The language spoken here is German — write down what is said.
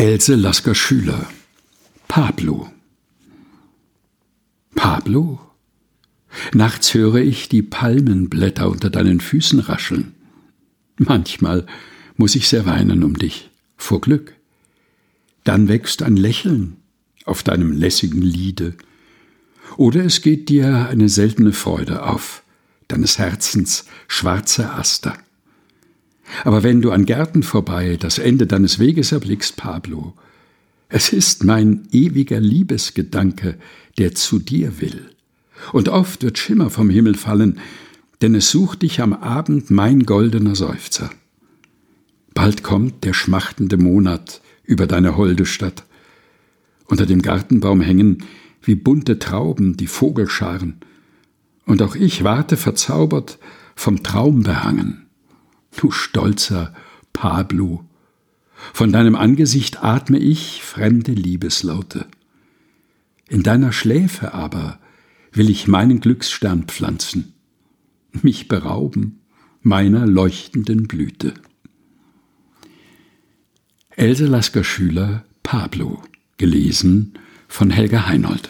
Else Lasker Schüler Pablo Pablo Nachts höre ich die Palmenblätter unter deinen Füßen rascheln. Manchmal muss ich sehr weinen um dich, vor Glück. Dann wächst ein Lächeln auf deinem lässigen Liede. Oder es geht dir eine seltene Freude auf, deines Herzens schwarze Aster. Aber wenn du an Gärten vorbei das Ende deines Weges erblickst, Pablo, es ist mein ewiger Liebesgedanke, der zu dir will. Und oft wird Schimmer vom Himmel fallen, denn es sucht dich am Abend mein goldener Seufzer. Bald kommt der schmachtende Monat über deine holde Stadt. Unter dem Gartenbaum hängen wie bunte Trauben die Vogelscharen, und auch ich warte verzaubert, vom Traum behangen. Du stolzer Pablo, von deinem Angesicht atme ich fremde Liebeslaute. In deiner Schläfe aber will ich meinen Glücksstern pflanzen, mich berauben meiner leuchtenden Blüte. Else Lasker Schüler Pablo, gelesen von Helga Heinold.